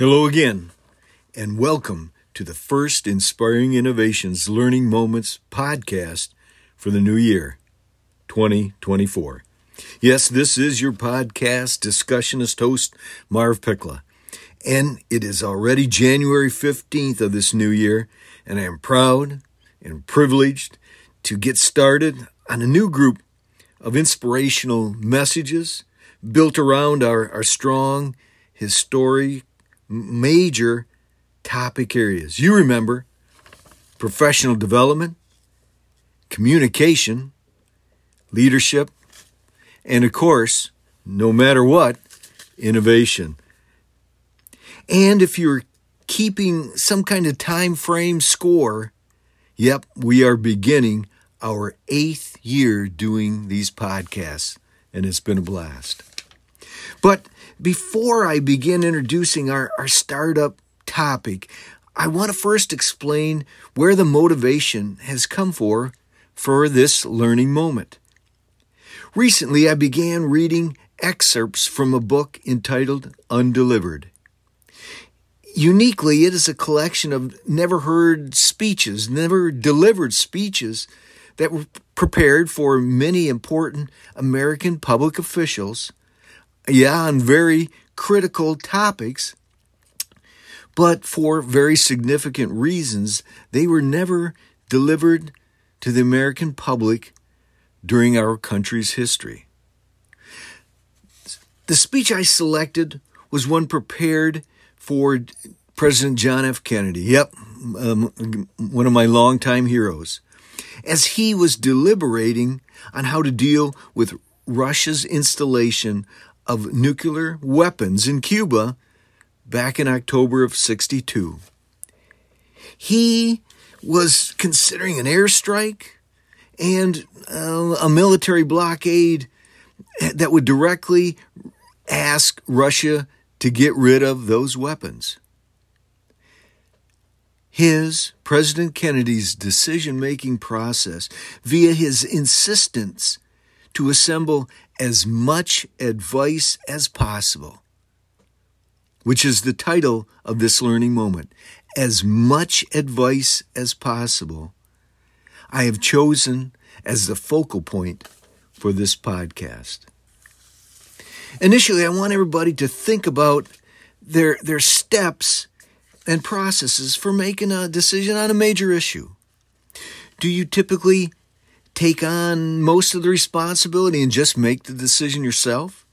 Hello again, and welcome to the first Inspiring Innovations Learning Moments podcast for the new year, 2024. Yes, this is your podcast discussionist host, Marv Pickla, and it is already January 15th of this new year, and I am proud and privileged to get started on a new group of inspirational messages built around our, our strong historic major topic areas. You remember professional development, communication, leadership, and of course, no matter what, innovation. And if you're keeping some kind of time frame score, yep, we are beginning our eighth year doing these podcasts, and it's been a blast. But before I begin introducing our, our startup topic, I want to first explain where the motivation has come for for this learning moment. Recently, I began reading excerpts from a book entitled Undelivered. Uniquely, it is a collection of never heard speeches, never delivered speeches that were prepared for many important American public officials yeah, on very critical topics, but for very significant reasons, they were never delivered to the American public during our country's history. The speech I selected was one prepared for President John F. Kennedy. Yep, um, one of my longtime heroes. As he was deliberating on how to deal with Russia's installation of nuclear weapons in Cuba back in October of 62. He was considering an airstrike and uh, a military blockade that would directly ask Russia to get rid of those weapons. His, President Kennedy's decision making process via his insistence to assemble as much advice as possible, which is the title of this learning moment. As much advice as possible, I have chosen as the focal point for this podcast. Initially, I want everybody to think about their, their steps and processes for making a decision on a major issue. Do you typically take on most of the responsibility and just make the decision yourself?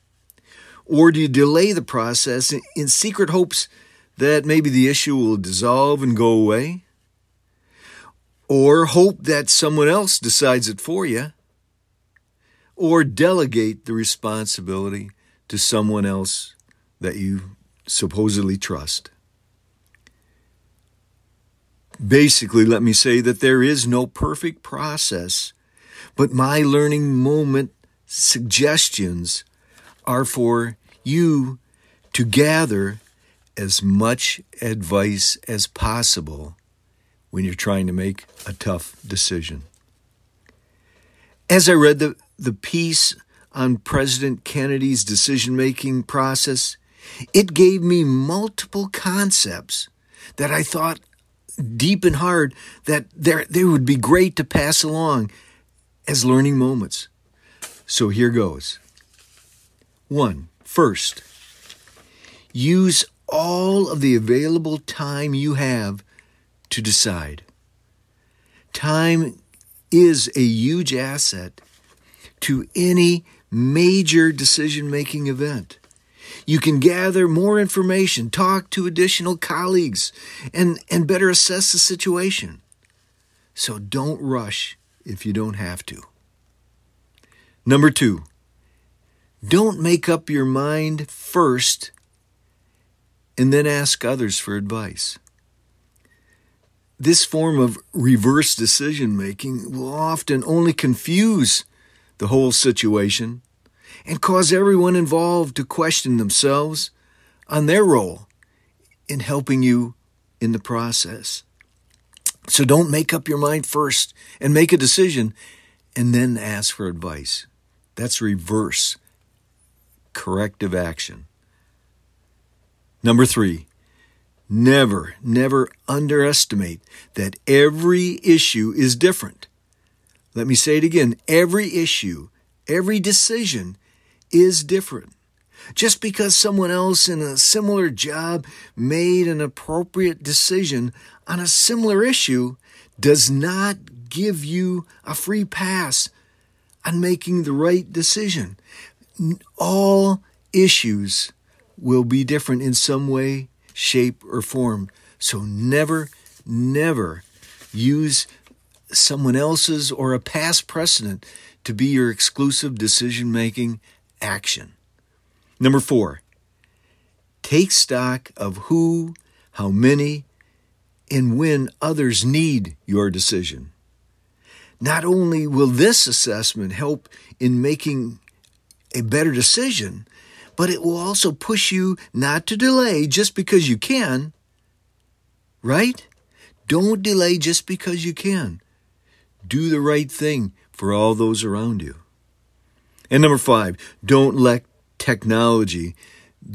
Or do you delay the process in secret hopes that maybe the issue will dissolve and go away? Or hope that someone else decides it for you? Or delegate the responsibility to someone else that you supposedly trust? Basically, let me say that there is no perfect process but my learning moment suggestions are for you to gather as much advice as possible when you're trying to make a tough decision. As I read the, the piece on President Kennedy's decision making process, it gave me multiple concepts that I thought deep and hard that they would be great to pass along as learning moments. So here goes. One, first, use all of the available time you have to decide. Time is a huge asset to any major decision making event. You can gather more information, talk to additional colleagues, and, and better assess the situation. So don't rush if you don't have to. Number two, don't make up your mind first and then ask others for advice. This form of reverse decision making will often only confuse the whole situation and cause everyone involved to question themselves on their role in helping you in the process. So don't make up your mind first and make a decision and then ask for advice. That's reverse corrective action. Number three, Never, never underestimate that every issue is different. Let me say it again. Every issue, every decision is different. Just because someone else in a similar job made an appropriate decision on a similar issue does not give you a free pass on making the right decision. All issues will be different in some way, shape, or form. So never, never use someone else's or a past precedent to be your exclusive decision making action. Number four, take stock of who, how many, and when others need your decision. Not only will this assessment help in making a better decision, but it will also push you not to delay just because you can. Right? Don't delay just because you can. Do the right thing for all those around you. And number five, don't let technology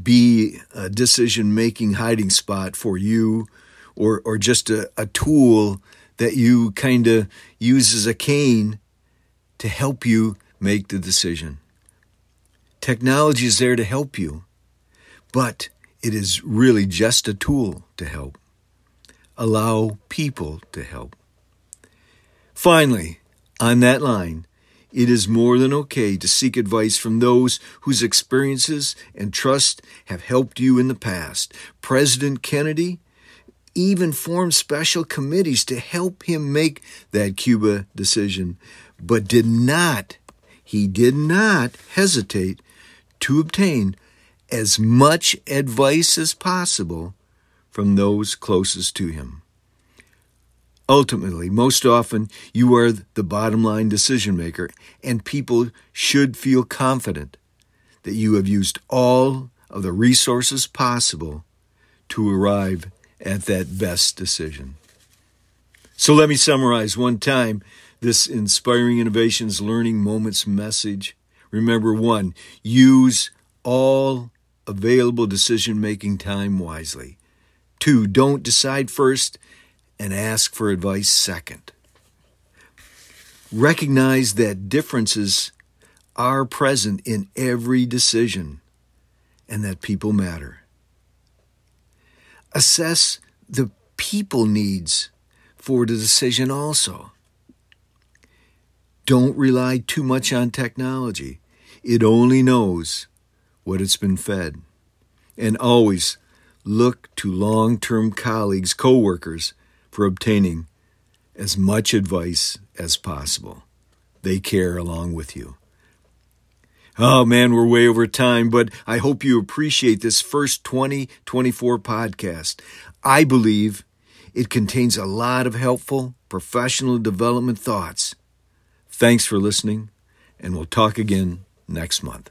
be a decision making hiding spot for you or, or just a, a tool that you kind of use as a cane to help you make the decision. Technology is there to help you, but it is really just a tool to help. Allow people to help. Finally, on that line, it is more than okay to seek advice from those whose experiences and trust have helped you in the past. President Kennedy even formed special committees to help him make that Cuba decision, but did not, he did not hesitate to obtain as much advice as possible from those closest to him. Ultimately, most often, you are the bottom line decision maker, and people should feel confident that you have used all of the resources possible to arrive at that best decision. So let me summarize one time this Inspiring Innovations Learning Moments message. Remember one, use all available decision making time wisely. Two, don't decide first and ask for advice second. Recognize that differences are present in every decision and that people matter. Assess the people needs for the decision also. Don't rely too much on technology. It only knows what it's been fed. And always look to long term colleagues, co workers, for obtaining as much advice as possible. They care along with you. Oh man, we're way over time, but I hope you appreciate this first 2024 podcast. I believe it contains a lot of helpful professional development thoughts. Thanks for listening, and we'll talk again next month.